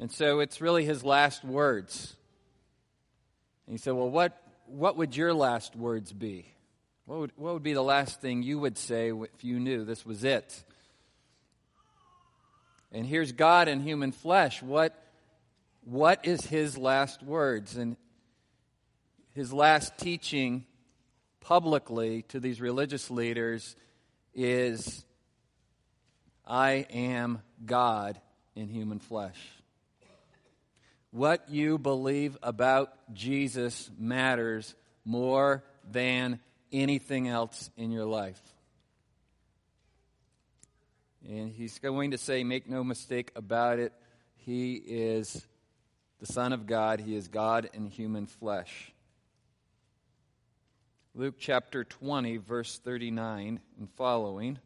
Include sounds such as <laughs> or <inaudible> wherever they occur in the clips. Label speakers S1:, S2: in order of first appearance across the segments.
S1: And so it's really his last words. And he said, Well, what, what would your last words be? What would, what would be the last thing you would say if you knew this was it? And here's God in human flesh. What, what is his last words? And his last teaching publicly to these religious leaders is I am God in human flesh. What you believe about Jesus matters more than anything else in your life. And he's going to say, make no mistake about it, he is the Son of God, he is God in human flesh. Luke chapter 20, verse 39 and following.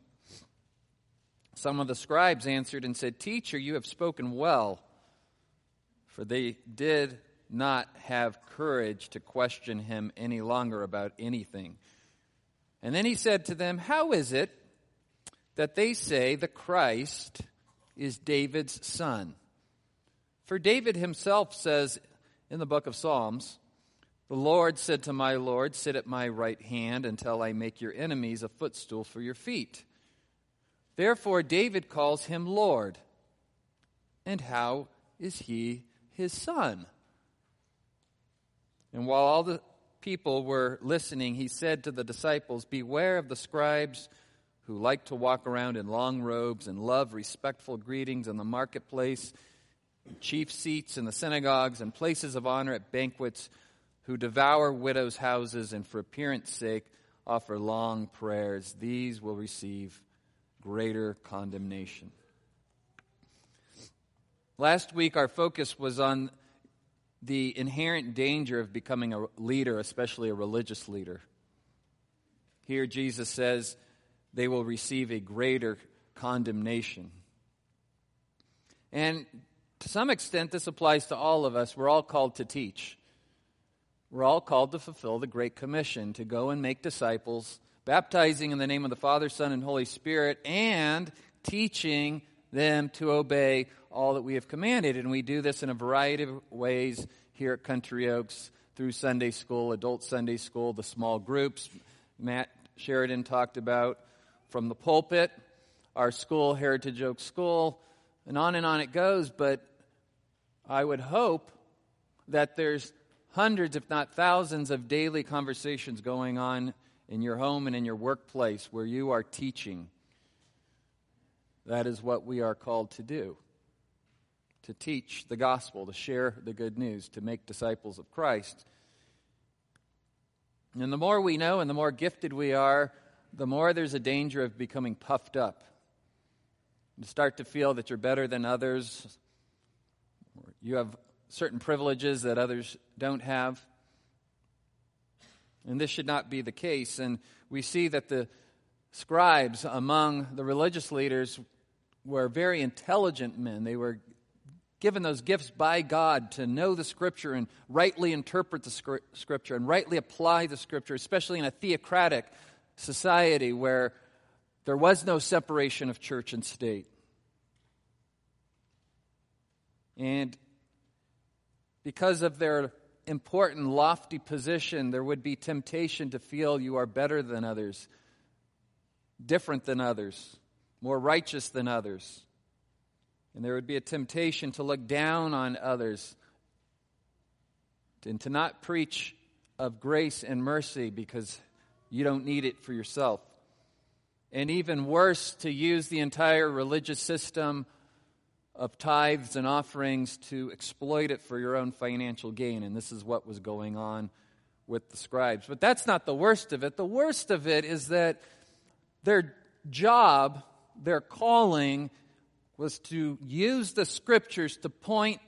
S1: Some of the scribes answered and said, Teacher, you have spoken well. For they did not have courage to question him any longer about anything. And then he said to them, How is it that they say the Christ is David's son? For David himself says in the book of Psalms, The Lord said to my Lord, Sit at my right hand until I make your enemies a footstool for your feet. Therefore, David calls him Lord. And how is he his son? And while all the people were listening, he said to the disciples, Beware of the scribes who like to walk around in long robes and love respectful greetings in the marketplace, chief seats in the synagogues, and places of honor at banquets, who devour widows' houses and for appearance sake offer long prayers. These will receive greater condemnation. Last week, our focus was on the inherent danger of becoming a leader, especially a religious leader. Here, Jesus says they will receive a greater condemnation. And to some extent, this applies to all of us. We're all called to teach. We're all called to fulfill the Great Commission to go and make disciples baptizing in the name of the Father, Son, and Holy Spirit, and teaching them to obey all that we have commanded. And we do this in a variety of ways here at Country Oaks through Sunday school, adult Sunday school, the small groups Matt Sheridan talked about, from the pulpit, our school, Heritage Oak School, and on and on it goes. But I would hope that there's hundreds, if not thousands, of daily conversations going on in your home and in your workplace where you are teaching. That is what we are called to do to teach the gospel, to share the good news, to make disciples of Christ. And the more we know and the more gifted we are, the more there's a danger of becoming puffed up. You start to feel that you're better than others, you have certain privileges that others don't have. And this should not be the case. And we see that the scribes among the religious leaders were very intelligent men. They were given those gifts by God to know the Scripture and rightly interpret the Scripture and rightly apply the Scripture, especially in a theocratic society where there was no separation of church and state. And because of their important, lofty position, there would be temptation to feel you are better than others, different than others, more righteous than others. And there would be a temptation to look down on others and to not preach of grace and mercy because you don't need it for yourself. And even worse, to use the entire religious system of tithes and offerings to exploit it for your own financial gain. And this is what was going on with the scribes. But that's not the worst of it. The worst of it is that their job, their calling, was to use the scriptures to point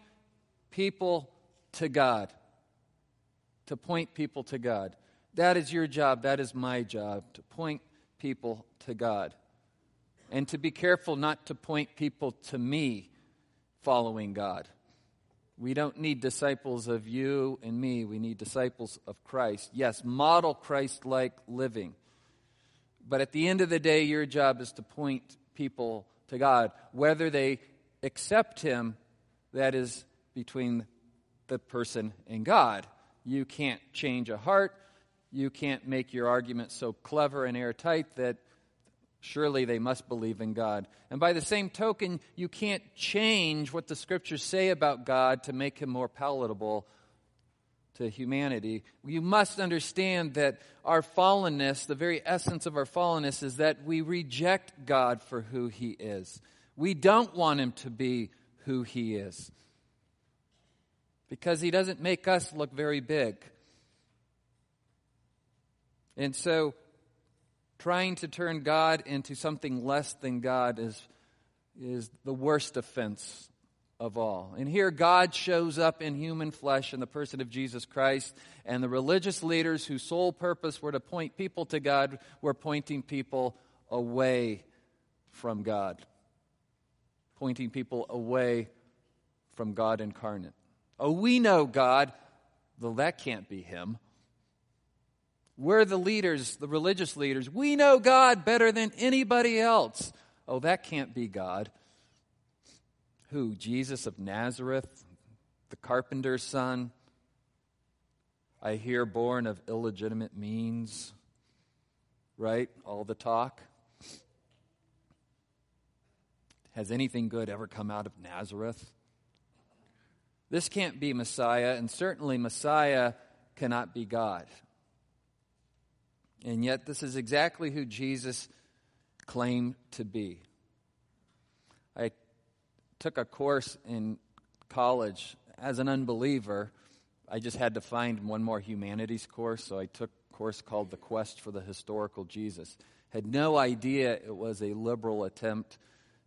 S1: people to God. To point people to God. That is your job. That is my job. To point people to God. And to be careful not to point people to me following God. We don't need disciples of you and me. We need disciples of Christ. Yes, model Christ like living. But at the end of the day, your job is to point people to God. Whether they accept Him, that is between the person and God. You can't change a heart. You can't make your argument so clever and airtight that surely they must believe in God. And by the same token, you can't change what the scriptures say about God to make him more palatable to humanity. You must understand that our fallenness, the very essence of our fallenness, is that we reject God for who he is. We don't want him to be who he is because he doesn't make us look very big. And so, trying to turn God into something less than God is, is the worst offense of all. And here, God shows up in human flesh in the person of Jesus Christ, and the religious leaders whose sole purpose were to point people to God were pointing people away from God, pointing people away from God incarnate. Oh, we know God. Though that can't be Him. We're the leaders, the religious leaders. We know God better than anybody else. Oh, that can't be God. Who? Jesus of Nazareth, the carpenter's son. I hear born of illegitimate means. Right? All the talk. Has anything good ever come out of Nazareth? This can't be Messiah, and certainly Messiah cannot be God. And yet, this is exactly who Jesus claimed to be. Took a course in college as an unbeliever. I just had to find one more humanities course, so I took a course called The Quest for the Historical Jesus. Had no idea it was a liberal attempt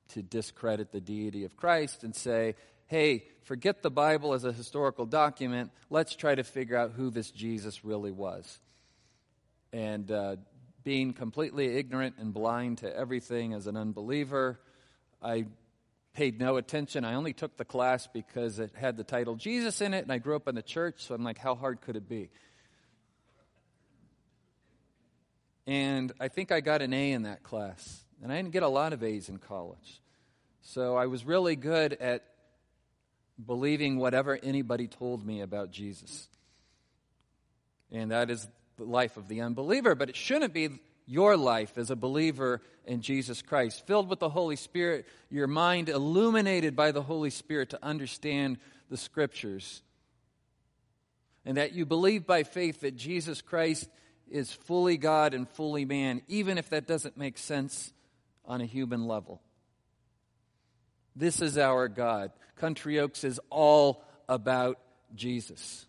S1: to discredit the deity of Christ and say, hey, forget the Bible as a historical document. Let's try to figure out who this Jesus really was. And uh, being completely ignorant and blind to everything as an unbeliever, I paid no attention. I only took the class because it had the title Jesus in it, and I grew up in the church, so I'm like, how hard could it be? And I think I got an A in that class. And I didn't get a lot of A's in college. So I was really good at believing whatever anybody told me about Jesus. And that is the life of the unbeliever, but it shouldn't be your life as a believer in Jesus Christ, filled with the Holy Spirit, your mind illuminated by the Holy Spirit to understand the Scriptures. And that you believe by faith that Jesus Christ is fully God and fully man, even if that doesn't make sense on a human level. This is our God. Country Oaks is all about Jesus.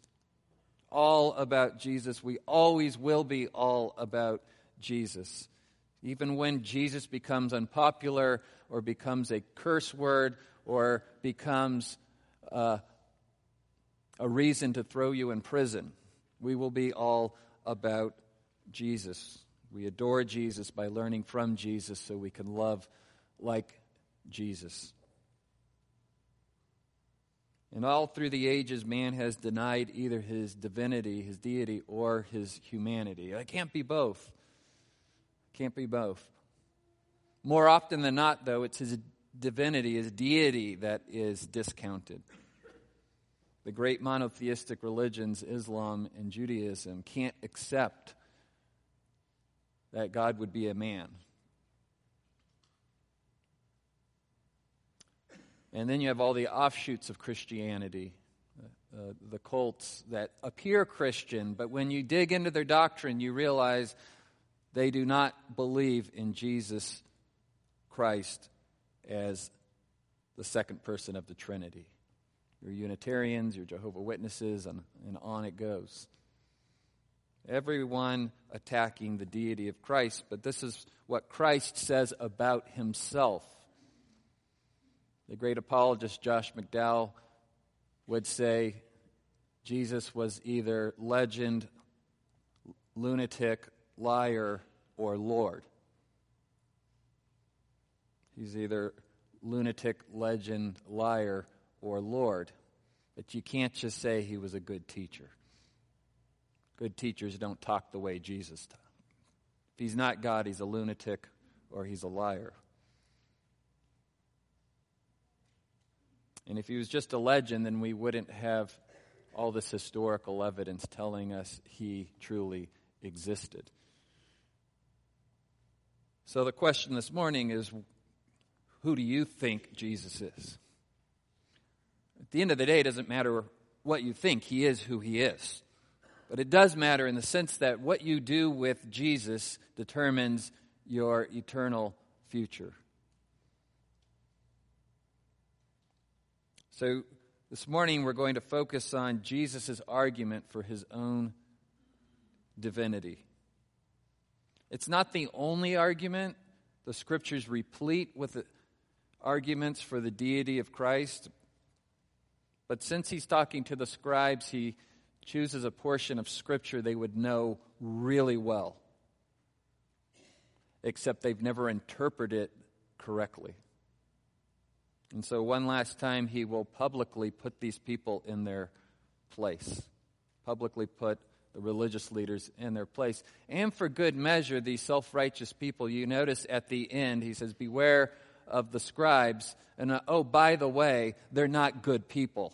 S1: All about Jesus. We always will be all about Jesus. Even when Jesus becomes unpopular or becomes a curse word or becomes uh, a reason to throw you in prison, we will be all about Jesus. We adore Jesus by learning from Jesus so we can love like Jesus. And all through the ages, man has denied either his divinity, his deity, or his humanity. It can't be both. Can't be both. More often than not, though, it's his divinity, his deity, that is discounted. The great monotheistic religions, Islam and Judaism, can't accept that God would be a man. And then you have all the offshoots of Christianity, uh, the cults that appear Christian, but when you dig into their doctrine, you realize they do not believe in Jesus Christ as the second person of the Trinity. You're Unitarians, you're Jehovah Witnesses, and, and on it goes. Everyone attacking the deity of Christ, but this is what Christ says about himself. The great apologist Josh McDowell would say Jesus was either legend, lunatic, liar, or Lord. He's either lunatic, legend, liar, or Lord. But you can't just say he was a good teacher. Good teachers don't talk the way Jesus taught. If he's not God, he's a lunatic or he's a liar. And if he was just a legend, then we wouldn't have all this historical evidence telling us he truly existed. So the question this morning is who do you think Jesus is? At the end of the day, it doesn't matter what you think, he is who he is. But it does matter in the sense that what you do with Jesus determines your eternal future. So this morning we're going to focus on Jesus' argument for his own divinity. It's not the only argument. The scriptures replete with arguments for the deity of Christ. But since he's talking to the scribes, he chooses a portion of scripture they would know really well, except they've never interpreted it correctly. And so, one last time, he will publicly put these people in their place, publicly put the religious leaders in their place. And for good measure, these self righteous people, you notice at the end, he says, Beware of the scribes. And uh, oh, by the way, they're not good people.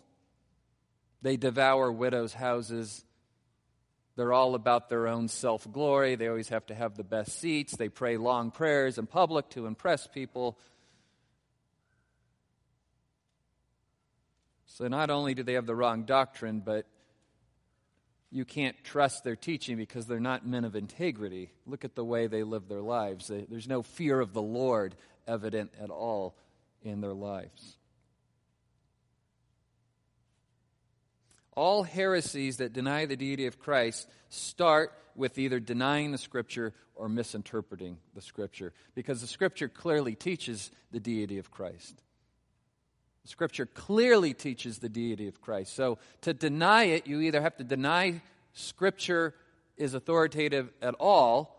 S1: They devour widows' houses. They're all about their own self glory. They always have to have the best seats. They pray long prayers in public to impress people. So not only do they have the wrong doctrine, but you can't trust their teaching because they're not men of integrity. Look at the way they live their lives. There's no fear of the Lord evident at all in their lives. All heresies that deny the deity of Christ start with either denying the Scripture or misinterpreting the Scripture, because the Scripture clearly teaches the deity of Christ. Scripture clearly teaches the deity of Christ. So to deny it, you either have to deny Scripture is authoritative at all,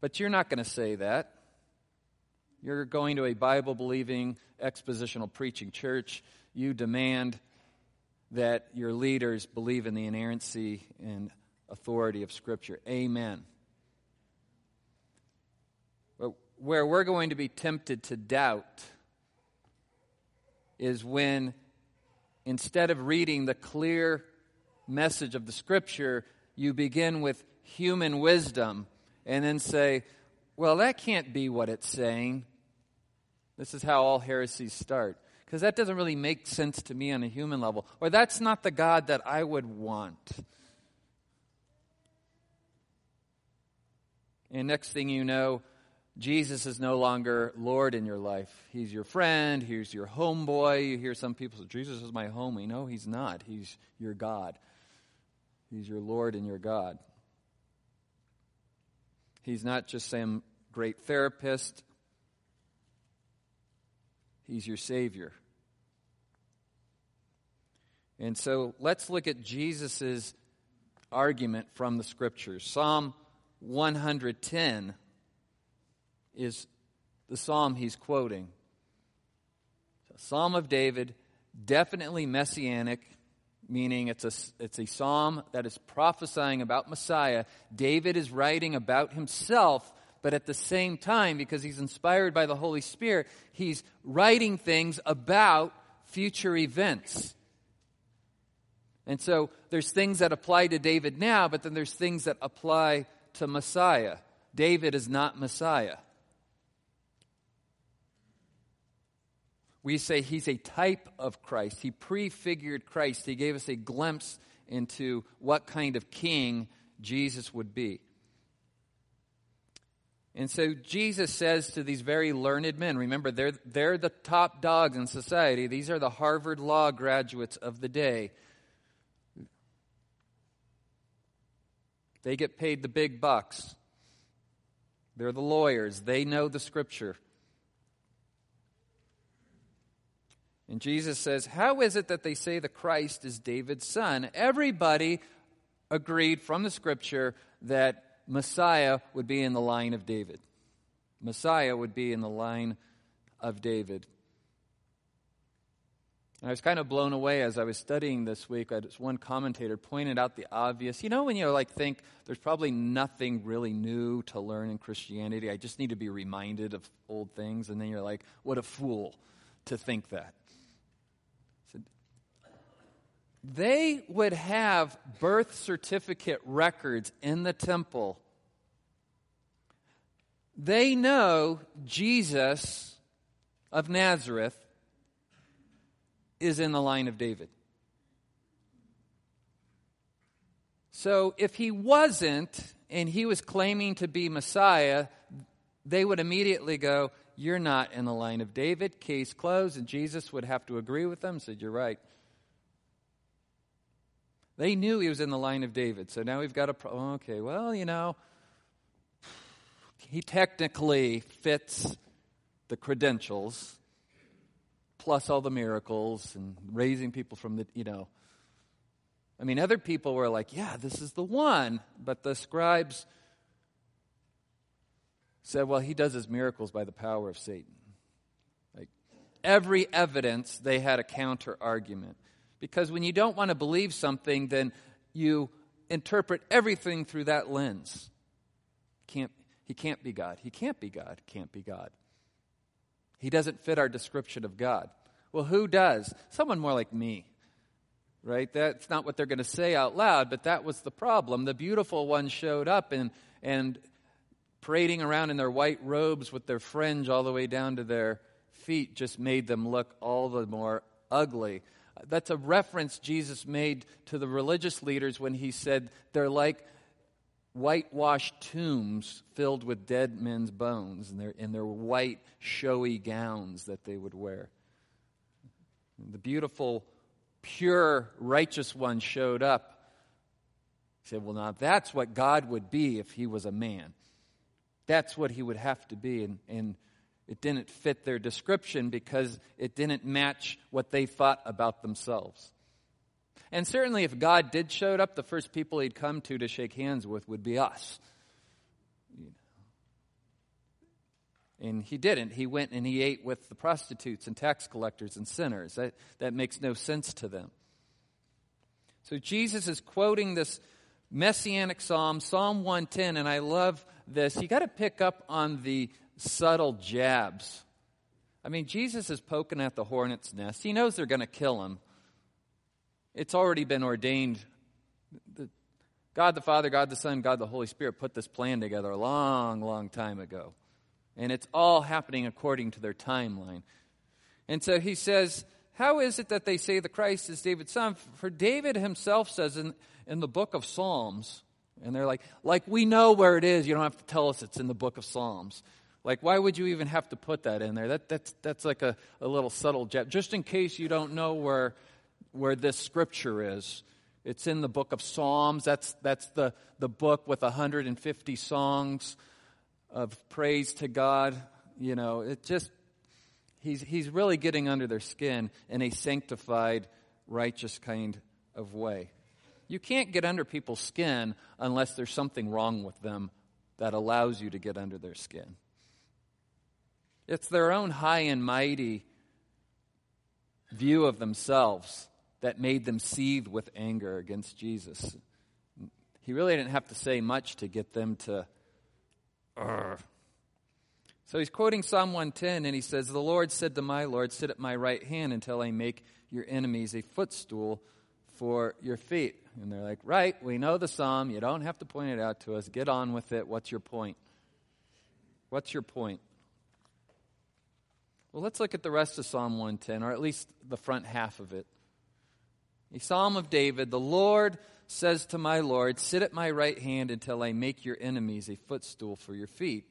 S1: but you're not going to say that. You're going to a Bible believing, expositional preaching church. You demand that your leaders believe in the inerrancy and authority of Scripture. Amen. But where we're going to be tempted to doubt is when instead of reading the clear message of the scripture, you begin with human wisdom and then say, well, that can't be what it's saying. This is how all heresies start. Because that doesn't really make sense to me on a human level. Or that's not the God that I would want. And next thing you know, Jesus is no longer Lord in your life. He's your friend, he's your homeboy. You hear some people say, Jesus is my homie. No, he's not. He's your God. He's your Lord and your God. He's not just some great therapist, he's your Savior. And so let's look at Jesus' argument from the Scriptures. Psalm 110 is the psalm he's quoting. A Psalm of David, definitely messianic, meaning it's a, it's a psalm that is prophesying about Messiah. David is writing about himself, but at the same time, because he's inspired by the Holy Spirit, he's writing things about future events. And so there's things that apply to David now, but then there's things that apply to Messiah. David is not Messiah. We say he's a type of Christ. He prefigured Christ. He gave us a glimpse into what kind of king Jesus would be. And so Jesus says to these very learned men, remember, they're, they're the top dogs in society. These are the Harvard Law graduates of the day. They get paid the big bucks. They're the lawyers. They know the scripture. And Jesus says, How is it that they say the Christ is David's son? Everybody agreed from the scripture that Messiah would be in the line of David. Messiah would be in the line of David. And I was kind of blown away as I was studying this week. This one commentator pointed out the obvious. You know, when you like think there's probably nothing really new to learn in Christianity, I just need to be reminded of old things, and then you're like, what a fool to think that. They would have birth certificate records in the temple. They know Jesus of Nazareth is in the line of David. So if he wasn't, and he was claiming to be Messiah, they would immediately go, You're not in the line of David, case closed. And Jesus would have to agree with them, said, You're right. They knew he was in the line of David. So now we've got a problem. Okay, well, you know, he technically fits the credentials, plus all the miracles and raising people from the, you know. I mean, other people were like, yeah, this is the one. But the scribes said, well, he does his miracles by the power of Satan. Like, every evidence, they had a counter argument. Because when you don't want to believe something, then you interpret everything through that lens. Can't, he can't be God. He can't be God. Can't be God. He doesn't fit our description of God. Well, who does? Someone more like me. Right? That's not what they're going to say out loud, but that was the problem. The beautiful one showed up and, and parading around in their white robes with their fringe all the way down to their feet just made them look all the more ugly. That's a reference Jesus made to the religious leaders when he said they're like whitewashed tombs filled with dead men's bones in their, in their white, showy gowns that they would wear. The beautiful, pure, righteous one showed up. He said, Well, now that's what God would be if he was a man. That's what he would have to be. And, and it didn't fit their description because it didn't match what they thought about themselves. And certainly, if God did show up, the first people he'd come to to shake hands with would be us. And he didn't. He went and he ate with the prostitutes and tax collectors and sinners. That, that makes no sense to them. So Jesus is quoting this messianic psalm, Psalm 110, and I love this. You got to pick up on the subtle jabs. I mean, Jesus is poking at the hornet's nest. He knows they're going to kill him. It's already been ordained. God the Father, God the Son, God the Holy Spirit put this plan together a long, long time ago. And it's all happening according to their timeline. And so he says, How is it that they say the Christ is David's son? For David himself says in, in the book of Psalms, and they're like, like we know where it is. You don't have to tell us it's in the book of Psalms. Like, why would you even have to put that in there? That, that's, that's like a, a little subtle jab. Just in case you don't know where, where this scripture is, it's in the book of Psalms. That's, that's the, the book with 150 songs of praise to God. You know, it just, he's, he's really getting under their skin in a sanctified, righteous kind of way. You can't get under people's skin unless there's something wrong with them that allows you to get under their skin. It's their own high and mighty view of themselves that made them seethe with anger against Jesus. He really didn't have to say much to get them to. Urgh. So he's quoting Psalm 110 and he says, The Lord said to my Lord, Sit at my right hand until I make your enemies a footstool for your feet. And they're like, Right, we know the psalm. You don't have to point it out to us. Get on with it. What's your point? What's your point? Well, let's look at the rest of Psalm 110, or at least the front half of it. A psalm of David The Lord says to my Lord, Sit at my right hand until I make your enemies a footstool for your feet.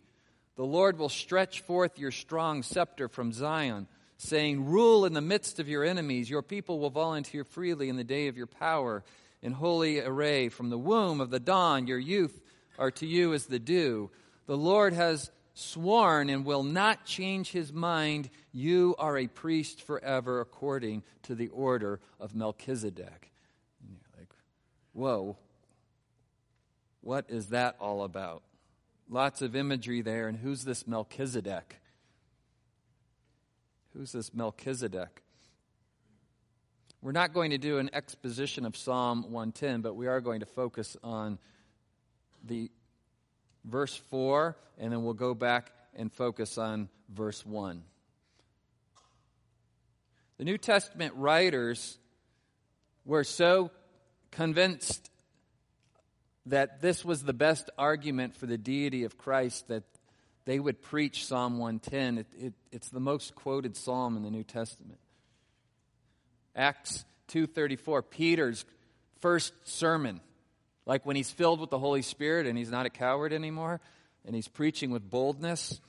S1: The Lord will stretch forth your strong scepter from Zion, saying, Rule in the midst of your enemies. Your people will volunteer freely in the day of your power. In holy array from the womb of the dawn, your youth are to you as the dew. The Lord has sworn and will not change his mind, you are a priest forever according to the order of Melchizedek. And you're like, whoa, what is that all about? Lots of imagery there, and who's this Melchizedek? Who's this Melchizedek? We're not going to do an exposition of Psalm 110, but we are going to focus on the verse 4, and then we'll go back and focus on verse 1. The New Testament writers were so convinced that this was the best argument for the deity of Christ that they would preach Psalm 110. It, it, it's the most quoted psalm in the New Testament. Acts 2:34, Peter's first sermon, like when he's filled with the Holy Spirit and he's not a coward anymore and he's preaching with boldness.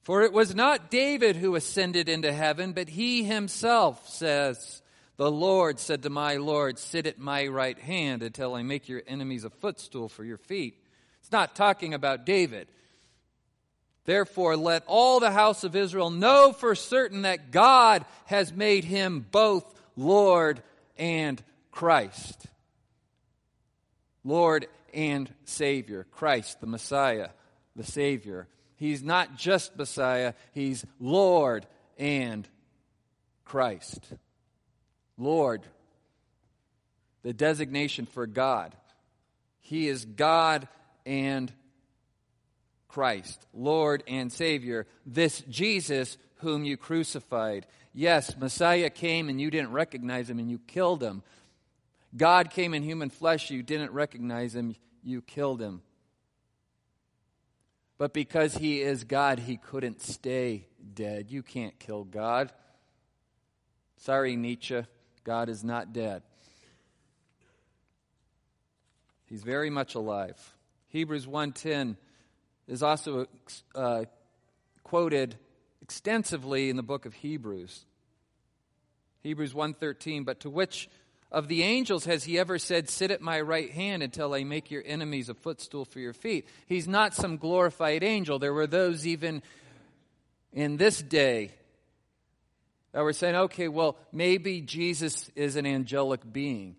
S1: For it was not David who ascended into heaven, but he himself says, The Lord said to my Lord, Sit at my right hand until I make your enemies a footstool for your feet. It's not talking about David. Therefore, let all the house of Israel know for certain that God has made him both Lord and Christ. Lord and Savior. Christ, the Messiah, the Savior. He's not just Messiah, He's Lord and Christ. Lord, the designation for God. He is God and Christ, Lord and Savior, this Jesus whom you crucified. Yes, Messiah came and you didn't recognize him and you killed him. God came in human flesh, you didn't recognize him, you killed him. But because he is God, he couldn't stay dead. You can't kill God. Sorry, Nietzsche, God is not dead. He's very much alive. Hebrews 1:10 is also uh, quoted extensively in the book of Hebrews. Hebrews 1:13, but to which of the angels has he ever said, Sit at my right hand until I make your enemies a footstool for your feet? He's not some glorified angel. There were those even in this day that were saying, okay, well, maybe Jesus is an angelic being.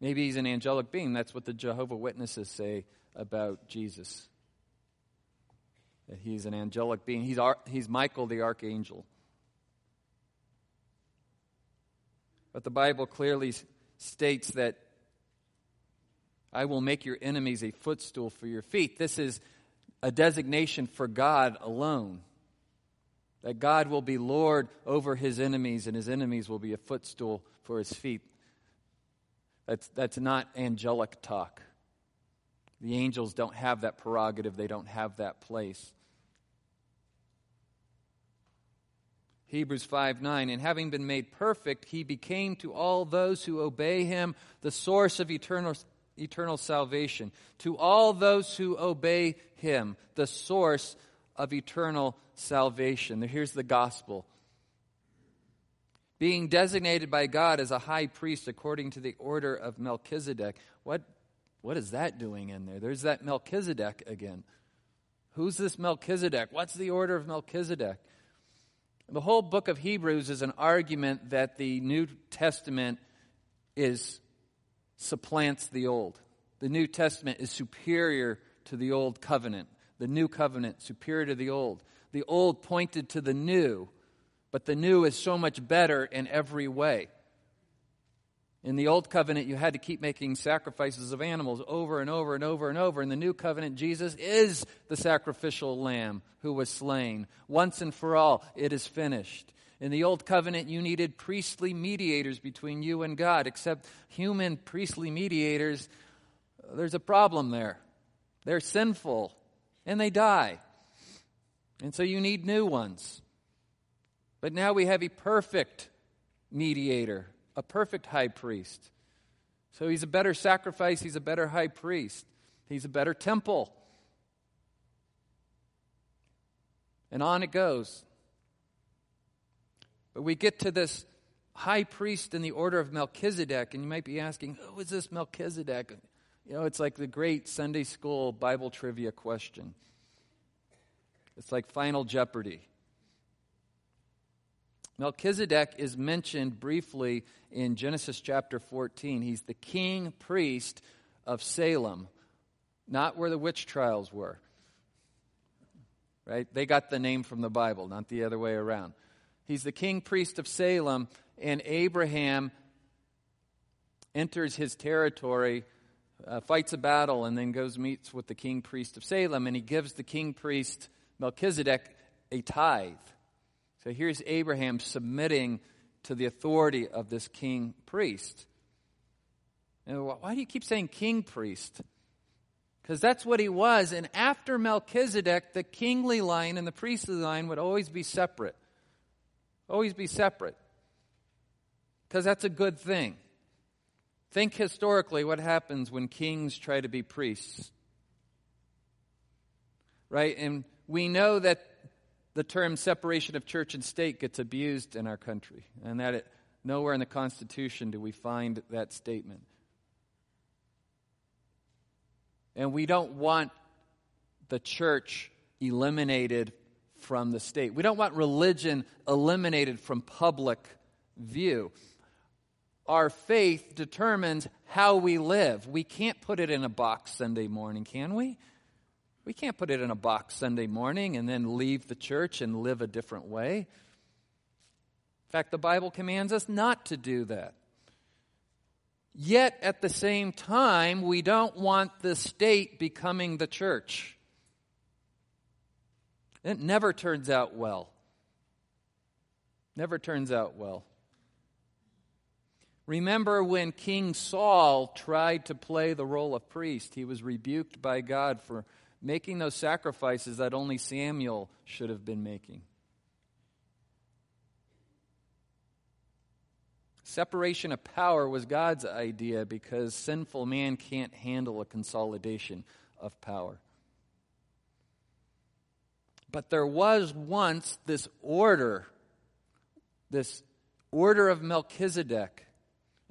S1: Maybe he's an angelic being. That's what the Jehovah Witnesses say about Jesus. That he's an angelic being. He's, he's Michael the archangel. But the Bible clearly states that I will make your enemies a footstool for your feet. This is a designation for God alone. That God will be Lord over his enemies, and his enemies will be a footstool for his feet. That's, that's not angelic talk. The angels don't have that prerogative, they don't have that place. Hebrews 5 9, and having been made perfect, he became to all those who obey him the source of eternal, eternal salvation. To all those who obey him, the source of eternal salvation. Here's the gospel. Being designated by God as a high priest according to the order of Melchizedek. What what is that doing in there? There's that Melchizedek again. Who's this Melchizedek? What's the order of Melchizedek? The whole book of Hebrews is an argument that the New Testament is supplants the old. The New Testament is superior to the old covenant. The new covenant superior to the old. The old pointed to the new, but the new is so much better in every way. In the old covenant, you had to keep making sacrifices of animals over and over and over and over. In the new covenant, Jesus is the sacrificial lamb who was slain. Once and for all, it is finished. In the old covenant, you needed priestly mediators between you and God, except human priestly mediators, there's a problem there. They're sinful and they die. And so you need new ones. But now we have a perfect mediator a perfect high priest. So he's a better sacrifice, he's a better high priest, he's a better temple. And on it goes. But we get to this high priest in the order of Melchizedek, and you might be asking, who is this Melchizedek? You know, it's like the great Sunday school Bible trivia question. It's like Final Jeopardy. Melchizedek is mentioned briefly in Genesis chapter 14. He's the king priest of Salem, not where the witch trials were. Right? They got the name from the Bible, not the other way around. He's the king priest of Salem, and Abraham enters his territory, uh, fights a battle, and then goes meets with the king priest of Salem, and he gives the king priest Melchizedek a tithe. So here's Abraham submitting to the authority of this king priest. And why do you keep saying king priest? Because that's what he was. And after Melchizedek, the kingly line and the priestly line would always be separate. Always be separate. Because that's a good thing. Think historically what happens when kings try to be priests. Right? And we know that the term separation of church and state gets abused in our country, and that it, nowhere in the Constitution do we find that statement. And we don't want the church eliminated from the state. We don't want religion eliminated from public view. Our faith determines how we live. We can't put it in a box Sunday morning, can we? We can't put it in a box Sunday morning and then leave the church and live a different way. In fact, the Bible commands us not to do that. Yet, at the same time, we don't want the state becoming the church. It never turns out well. Never turns out well. Remember when King Saul tried to play the role of priest, he was rebuked by God for making those sacrifices that only Samuel should have been making. Separation of power was God's idea because sinful man can't handle a consolidation of power. But there was once this order, this order of Melchizedek.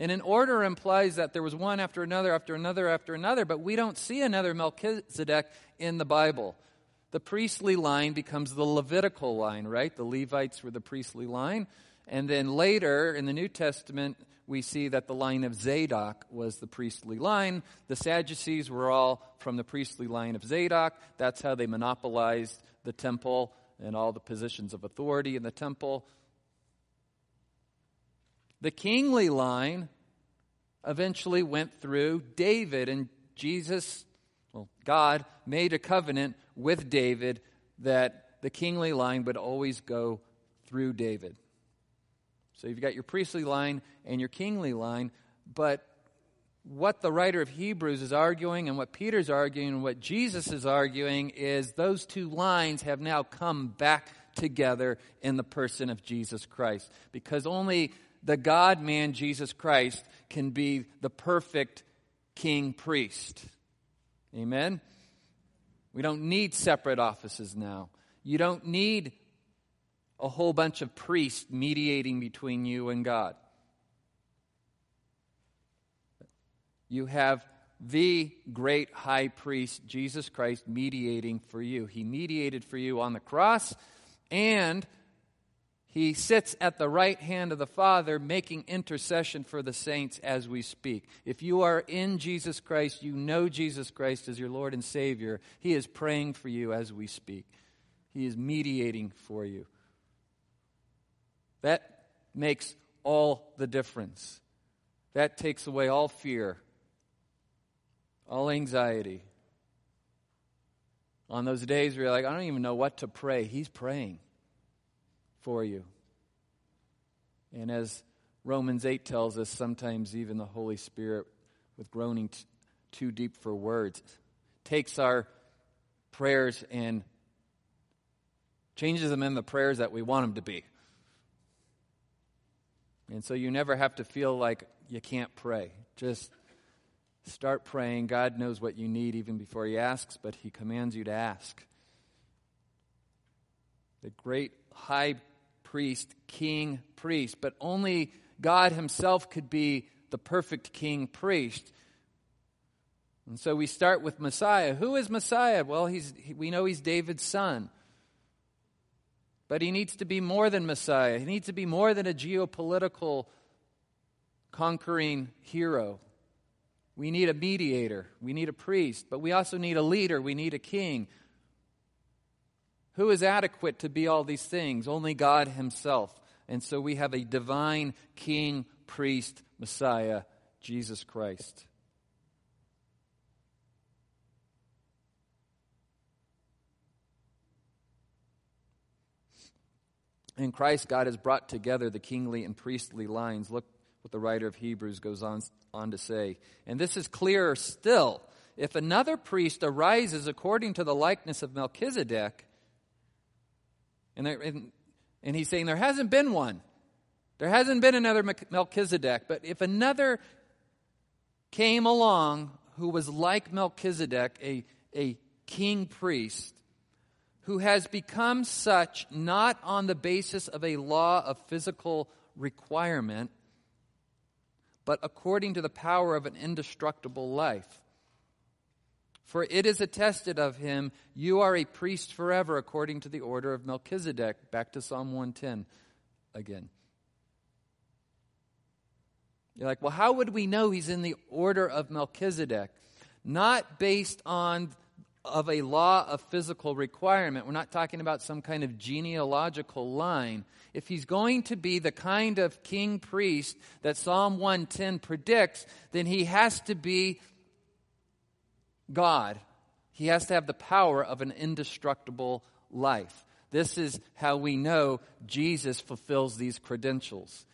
S1: And an order implies that there was one after another, after another, after another, but we don't see another Melchizedek in the Bible. The priestly line becomes the Levitical line, right? The Levites were the priestly line. And then later in the New Testament, we see that the line of Zadok was the priestly line. The Sadducees were all from the priestly line of Zadok. That's how they monopolized the temple and all the positions of authority in the temple. The kingly line eventually went through David, and Jesus, well, God made a covenant with David that the kingly line would always go through David. So you've got your priestly line and your kingly line, but what the writer of Hebrews is arguing and what Peter's arguing and what Jesus is arguing is those two lines have now come back together in the person of Jesus Christ. Because only the God man, Jesus Christ, can be the perfect king priest. Amen? We don't need separate offices now. You don't need a whole bunch of priests mediating between you and God. You have the great high priest, Jesus Christ, mediating for you. He mediated for you on the cross, and he sits at the right hand of the Father, making intercession for the saints as we speak. If you are in Jesus Christ, you know Jesus Christ as your Lord and Savior. He is praying for you as we speak, He is mediating for you. That makes all the difference. That takes away all fear, all anxiety. On those days where you're like, I don't even know what to pray, He's praying for you. And as Romans 8 tells us, sometimes even the Holy Spirit, with groaning t- too deep for words, takes our prayers and changes them in the prayers that we want them to be. And so you never have to feel like you can't pray. Just start praying. God knows what you need even before He asks, but He commands you to ask. The great high priest, king priest, but only God Himself could be the perfect king priest. And so we start with Messiah. Who is Messiah? Well, he's, we know he's David's son. But he needs to be more than Messiah. He needs to be more than a geopolitical conquering hero. We need a mediator. We need a priest. But we also need a leader. We need a king. Who is adequate to be all these things? Only God Himself. And so we have a divine king, priest, Messiah, Jesus Christ. In Christ, God has brought together the kingly and priestly lines. Look what the writer of Hebrews goes on, on to say. And this is clearer still. If another priest arises according to the likeness of Melchizedek, and, there, and, and he's saying there hasn't been one, there hasn't been another Melchizedek, but if another came along who was like Melchizedek, a, a king priest, who has become such not on the basis of a law of physical requirement, but according to the power of an indestructible life. For it is attested of him, You are a priest forever, according to the order of Melchizedek. Back to Psalm 110 again. You're like, well, how would we know he's in the order of Melchizedek? Not based on of a law of physical requirement. We're not talking about some kind of genealogical line. If he's going to be the kind of king priest that Psalm 110 predicts, then he has to be God. He has to have the power of an indestructible life. This is how we know Jesus fulfills these credentials.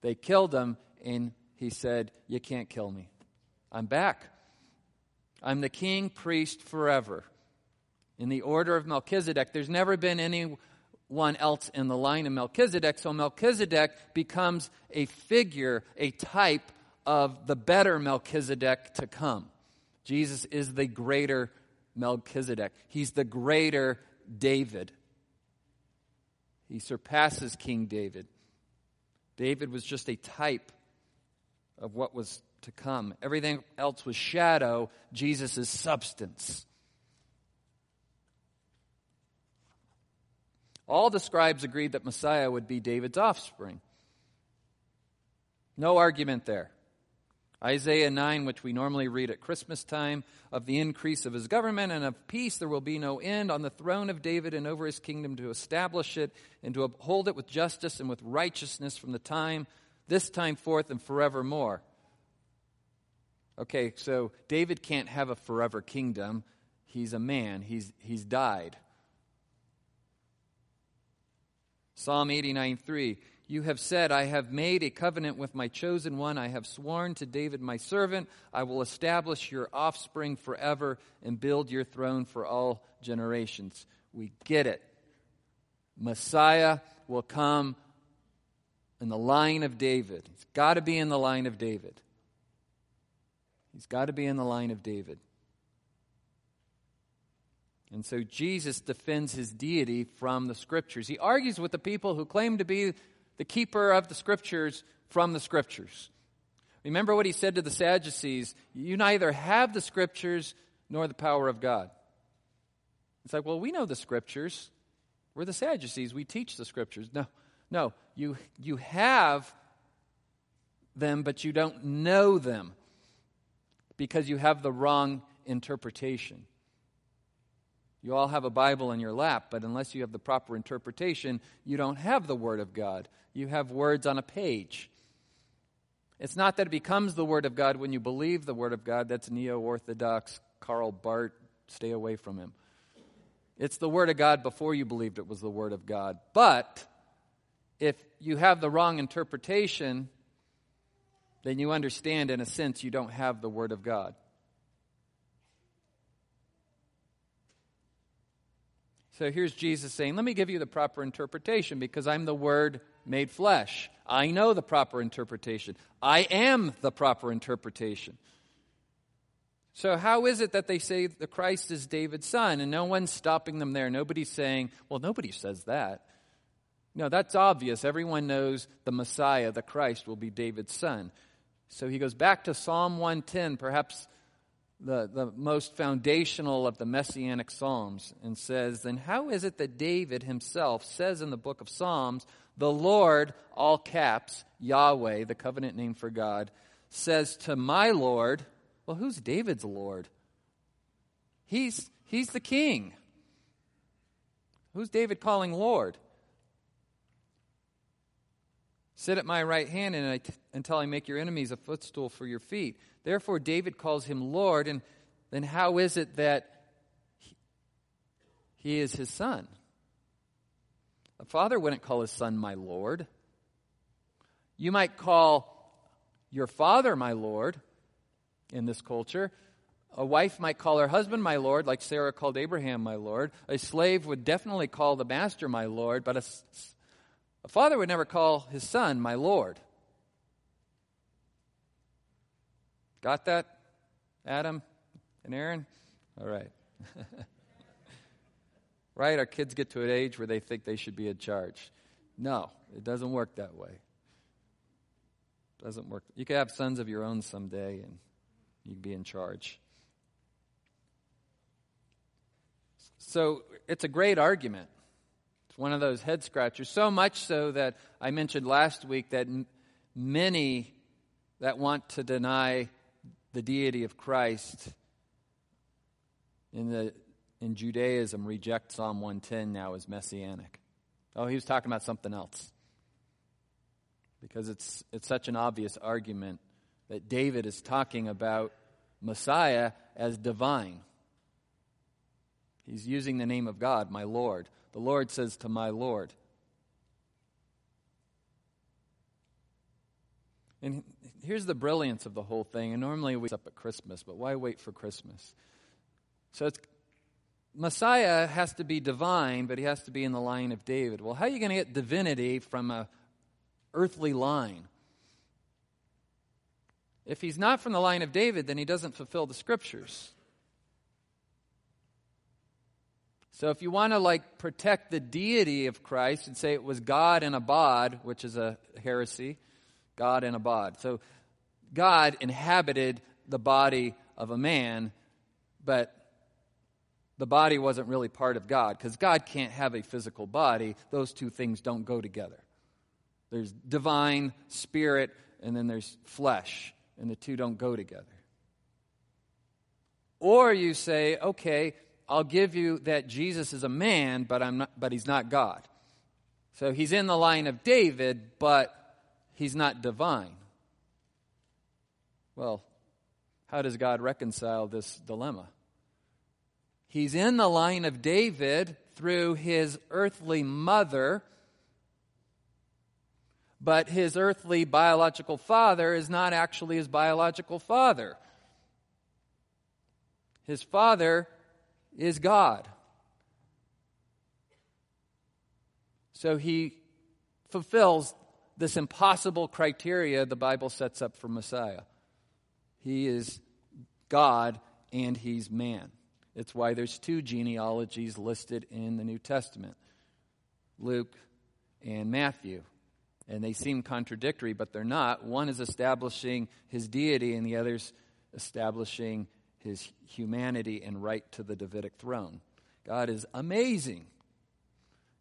S1: They killed him, and he said, You can't kill me. I'm back. I'm the king priest forever. In the order of Melchizedek, there's never been anyone else in the line of Melchizedek, so Melchizedek becomes a figure, a type of the better Melchizedek to come. Jesus is the greater Melchizedek, he's the greater David. He surpasses King David. David was just a type of what was to come. Everything else was shadow. Jesus is substance. All the scribes agreed that Messiah would be David's offspring. No argument there. Isaiah 9, which we normally read at Christmas time, of the increase of his government and of peace there will be no end on the throne of David and over his kingdom to establish it and to uphold it with justice and with righteousness from the time, this time forth and forevermore. Okay, so David can't have a forever kingdom. He's a man, he's, he's died. Psalm 89 3 You have said, I have made a covenant with my chosen one. I have sworn to David my servant, I will establish your offspring forever and build your throne for all generations. We get it. Messiah will come in the line of David. He's got to be in the line of David. He's got to be in the line of David. And so Jesus defends his deity from the scriptures. He argues with the people who claim to be the keeper of the scriptures from the scriptures. Remember what he said to the Sadducees you neither have the scriptures nor the power of God. It's like, well, we know the scriptures. We're the Sadducees. We teach the scriptures. No, no, you, you have them, but you don't know them because you have the wrong interpretation. You all have a Bible in your lap, but unless you have the proper interpretation, you don't have the Word of God. You have words on a page. It's not that it becomes the Word of God when you believe the Word of God. That's neo Orthodox Karl Barth. Stay away from him. It's the Word of God before you believed it was the Word of God. But if you have the wrong interpretation, then you understand, in a sense, you don't have the Word of God. So here's Jesus saying, Let me give you the proper interpretation because I'm the Word made flesh. I know the proper interpretation. I am the proper interpretation. So, how is it that they say the Christ is David's son? And no one's stopping them there. Nobody's saying, Well, nobody says that. No, that's obvious. Everyone knows the Messiah, the Christ, will be David's son. So he goes back to Psalm 110, perhaps the, the most foundational of the messianic psalms, and says, Then how is it that David himself says in the book of Psalms, the Lord, all caps, Yahweh, the covenant name for God, says to my Lord, Well, who's David's Lord? He's, he's the king. Who's David calling Lord? Sit at my right hand and I t- until I make your enemies a footstool for your feet. Therefore, David calls him Lord. And then how is it that he, he is his son? A father wouldn't call his son my Lord. You might call your father my Lord in this culture. A wife might call her husband my Lord, like Sarah called Abraham my Lord. A slave would definitely call the master my Lord, but a, a father would never call his son my Lord. Got that, Adam and Aaron? All right. <laughs> right? Our kids get to an age where they think they should be in charge. No, it doesn't work that way. It doesn't work. You could have sons of your own someday and you'd be in charge. So it's a great argument. It's one of those head scratchers. So much so that I mentioned last week that many that want to deny the deity of Christ in, the, in Judaism reject Psalm 110 now as messianic. Oh, he was talking about something else. Because it's, it's such an obvious argument that David is talking about Messiah as divine. He's using the name of God, my Lord. The Lord says to my Lord. And here's the brilliance of the whole thing. And normally we up at Christmas, but why wait for Christmas? So Messiah has to be divine, but he has to be in the line of David. Well, how are you going to get divinity from a earthly line? If he's not from the line of David, then he doesn't fulfill the scriptures. So if you want to like protect the deity of Christ and say it was God in a bod, which is a heresy, God in a bod. So God inhabited the body of a man, but the body wasn't really part of God because God can't have a physical body. Those two things don't go together. There's divine spirit and then there's flesh, and the two don't go together. Or you say, okay, I'll give you that Jesus is a man, but, I'm not, but he's not God. So he's in the line of David, but he's not divine. Well, how does God reconcile this dilemma? He's in the line of David through his earthly mother, but his earthly biological father is not actually his biological father. His father is God. So he fulfills this impossible criteria the Bible sets up for Messiah. He is God and he's man. It's why there's two genealogies listed in the New Testament Luke and Matthew. And they seem contradictory, but they're not. One is establishing his deity, and the other's establishing his humanity and right to the Davidic throne. God is amazing.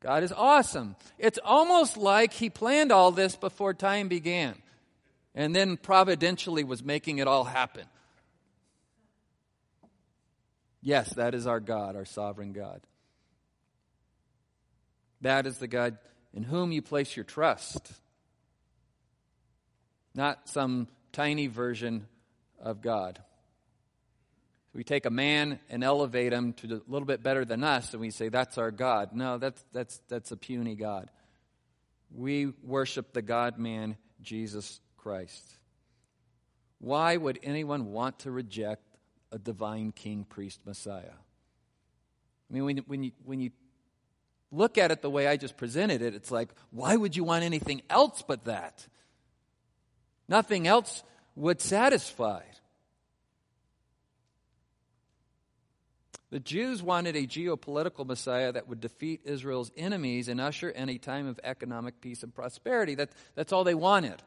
S1: God is awesome. It's almost like he planned all this before time began and then providentially was making it all happen. Yes, that is our God, our sovereign God. That is the God in whom you place your trust, not some tiny version of God. We take a man and elevate him to a little bit better than us, and we say, That's our God. No, that's, that's, that's a puny God. We worship the God man, Jesus Christ. Why would anyone want to reject a divine king, priest, Messiah? I mean, when, when, you, when you look at it the way I just presented it, it's like, why would you want anything else but that? Nothing else would satisfy. The Jews wanted a geopolitical Messiah that would defeat Israel's enemies and usher in a time of economic peace and prosperity. That, that's all they wanted.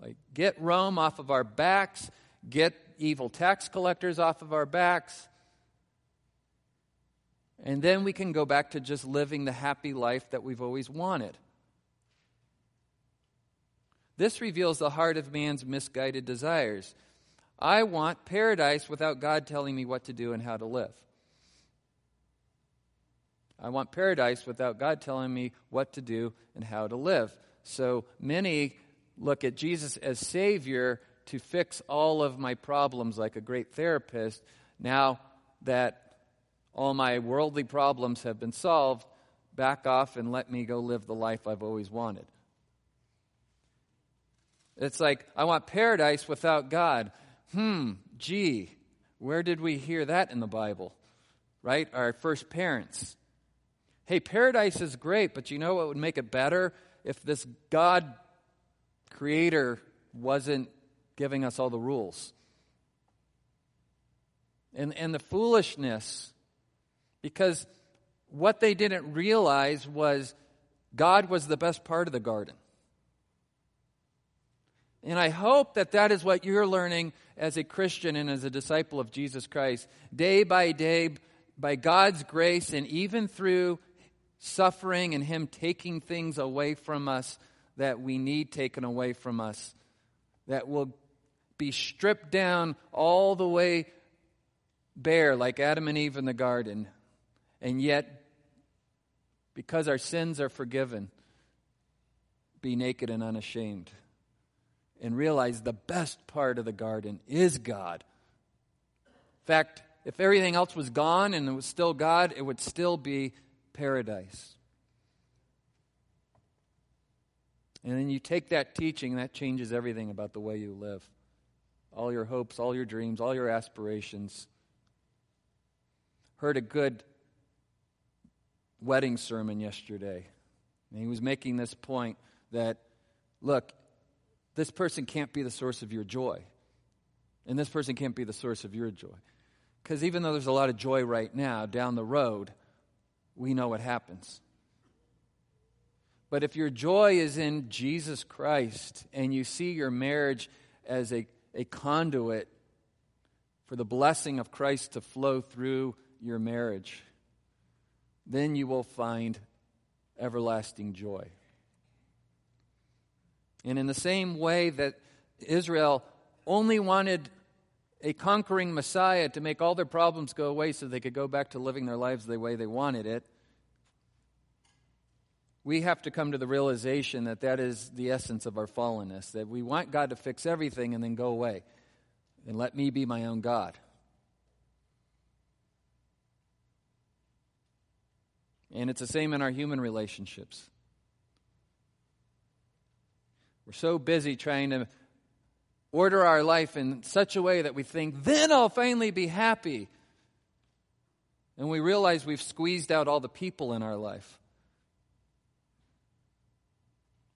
S1: Like, get Rome off of our backs, get evil tax collectors off of our backs, and then we can go back to just living the happy life that we've always wanted. This reveals the heart of man's misguided desires. I want paradise without God telling me what to do and how to live. I want paradise without God telling me what to do and how to live. So many look at Jesus as Savior to fix all of my problems like a great therapist. Now that all my worldly problems have been solved, back off and let me go live the life I've always wanted. It's like, I want paradise without God. Hmm, gee, where did we hear that in the Bible? Right? Our first parents. Hey, paradise is great, but you know what would make it better? If this God creator wasn't giving us all the rules. And, and the foolishness, because what they didn't realize was God was the best part of the garden. And I hope that that is what you're learning as a Christian and as a disciple of Jesus Christ, day by day, by God's grace, and even through suffering and Him taking things away from us that we need taken away from us, that will be stripped down all the way bare, like Adam and Eve in the garden. And yet, because our sins are forgiven, be naked and unashamed and realize the best part of the garden is God. In fact, if everything else was gone and it was still God, it would still be paradise. And then you take that teaching, that changes everything about the way you live. All your hopes, all your dreams, all your aspirations. Heard a good wedding sermon yesterday. And he was making this point that, look, this person can't be the source of your joy. And this person can't be the source of your joy. Because even though there's a lot of joy right now, down the road, we know what happens. But if your joy is in Jesus Christ and you see your marriage as a, a conduit for the blessing of Christ to flow through your marriage, then you will find everlasting joy. And in the same way that Israel only wanted a conquering Messiah to make all their problems go away so they could go back to living their lives the way they wanted it, we have to come to the realization that that is the essence of our fallenness, that we want God to fix everything and then go away and let me be my own God. And it's the same in our human relationships. We're so busy trying to order our life in such a way that we think, then I'll finally be happy. And we realize we've squeezed out all the people in our life.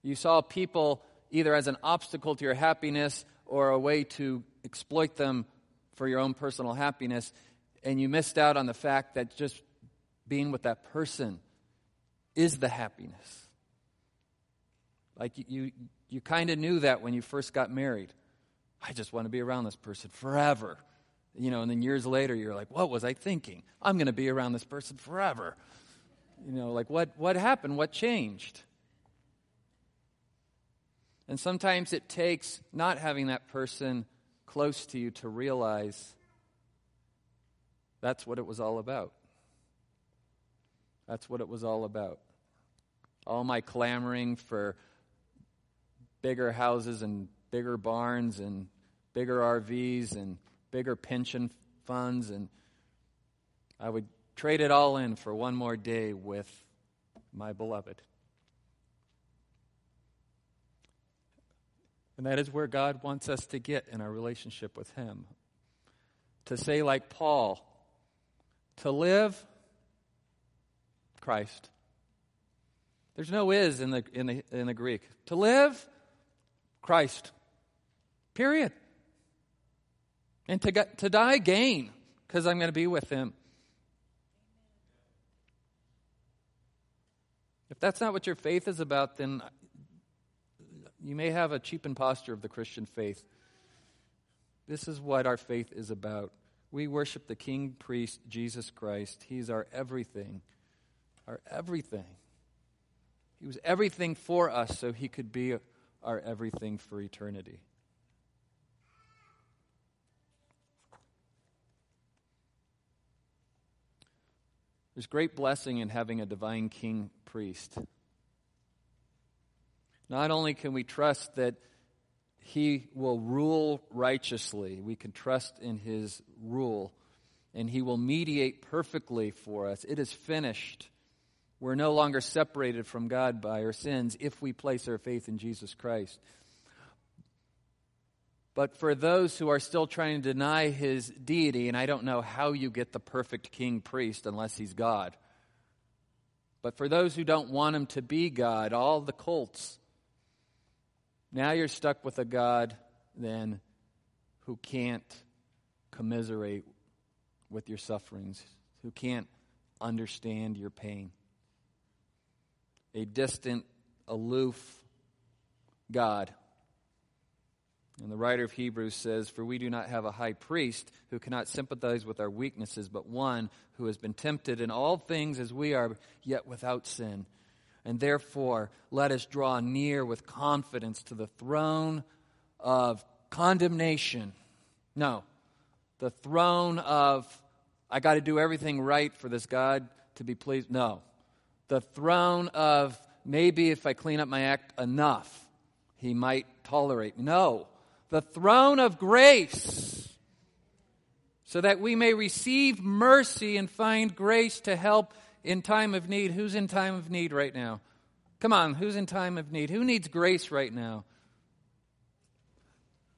S1: You saw people either as an obstacle to your happiness or a way to exploit them for your own personal happiness, and you missed out on the fact that just being with that person is the happiness. Like you, you kind of knew that when you first got married. I just want to be around this person forever. You know, and then years later, you're like, what was I thinking? I'm going to be around this person forever. You know, like what, what happened? What changed? And sometimes it takes not having that person close to you to realize that's what it was all about. That's what it was all about. All my clamoring for bigger houses and bigger barns and bigger RVs and bigger pension funds. And I would trade it all in for one more day with my beloved. And that is where God wants us to get in our relationship with Him. To say, like Paul, to live Christ. There's no is in the, in the, in the Greek. To live Christ. Period. And to, get, to die, gain, because I'm going to be with him. If that's not what your faith is about, then you may have a cheap imposture of the Christian faith. This is what our faith is about. We worship the King Priest, Jesus Christ. He's our everything. Our everything. He was everything for us so he could be our everything for eternity. There's great blessing in having a divine king priest. Not only can we trust that he will rule righteously, we can trust in his rule, and he will mediate perfectly for us. It is finished. We're no longer separated from God by our sins if we place our faith in Jesus Christ. But for those who are still trying to deny his deity, and I don't know how you get the perfect king priest unless he's God. But for those who don't want him to be God, all the cults, now you're stuck with a God then who can't commiserate with your sufferings, who can't understand your pain. A distant, aloof God and the writer of Hebrews says, For we do not have a high priest who cannot sympathize with our weaknesses, but one who has been tempted in all things as we are, yet without sin. And therefore, let us draw near with confidence to the throne of condemnation. No, the throne of, I got to do everything right for this God to be pleased. No, the throne of, maybe if I clean up my act enough, he might tolerate. No the throne of grace, so that we may receive mercy and find grace to help in time of need. Who's in time of need right now? Come on, who's in time of need? Who needs grace right now?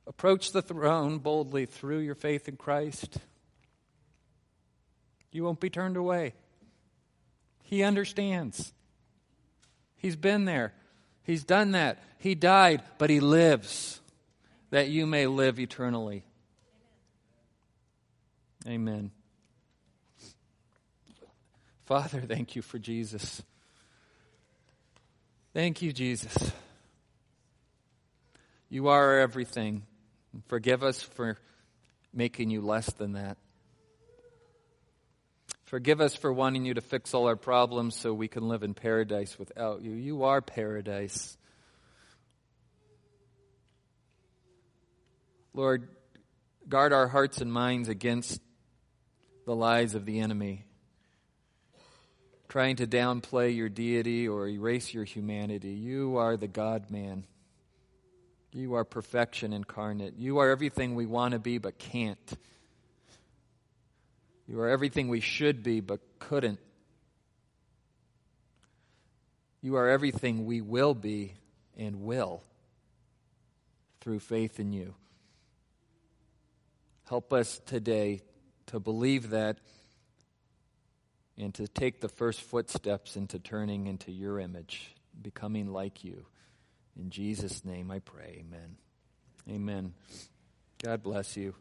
S1: Approach the throne boldly through your faith in Christ. You won't be turned away. He understands. He's been there. He's done that. He died, but he lives that you may live eternally. Amen. Father, thank you for Jesus. Thank you, Jesus. You are everything. Forgive us for making you less than that. Forgive us for wanting you to fix all our problems so we can live in paradise without you. You are paradise. Lord, guard our hearts and minds against the lies of the enemy, trying to downplay your deity or erase your humanity. You are the God man. You are perfection incarnate. You are everything we want to be but can't. You are everything we should be but couldn't. You are everything we will be and will through faith in you. Help us today to believe that and to take the first footsteps into turning into your image, becoming like you. In Jesus' name I pray. Amen. Amen. God bless you.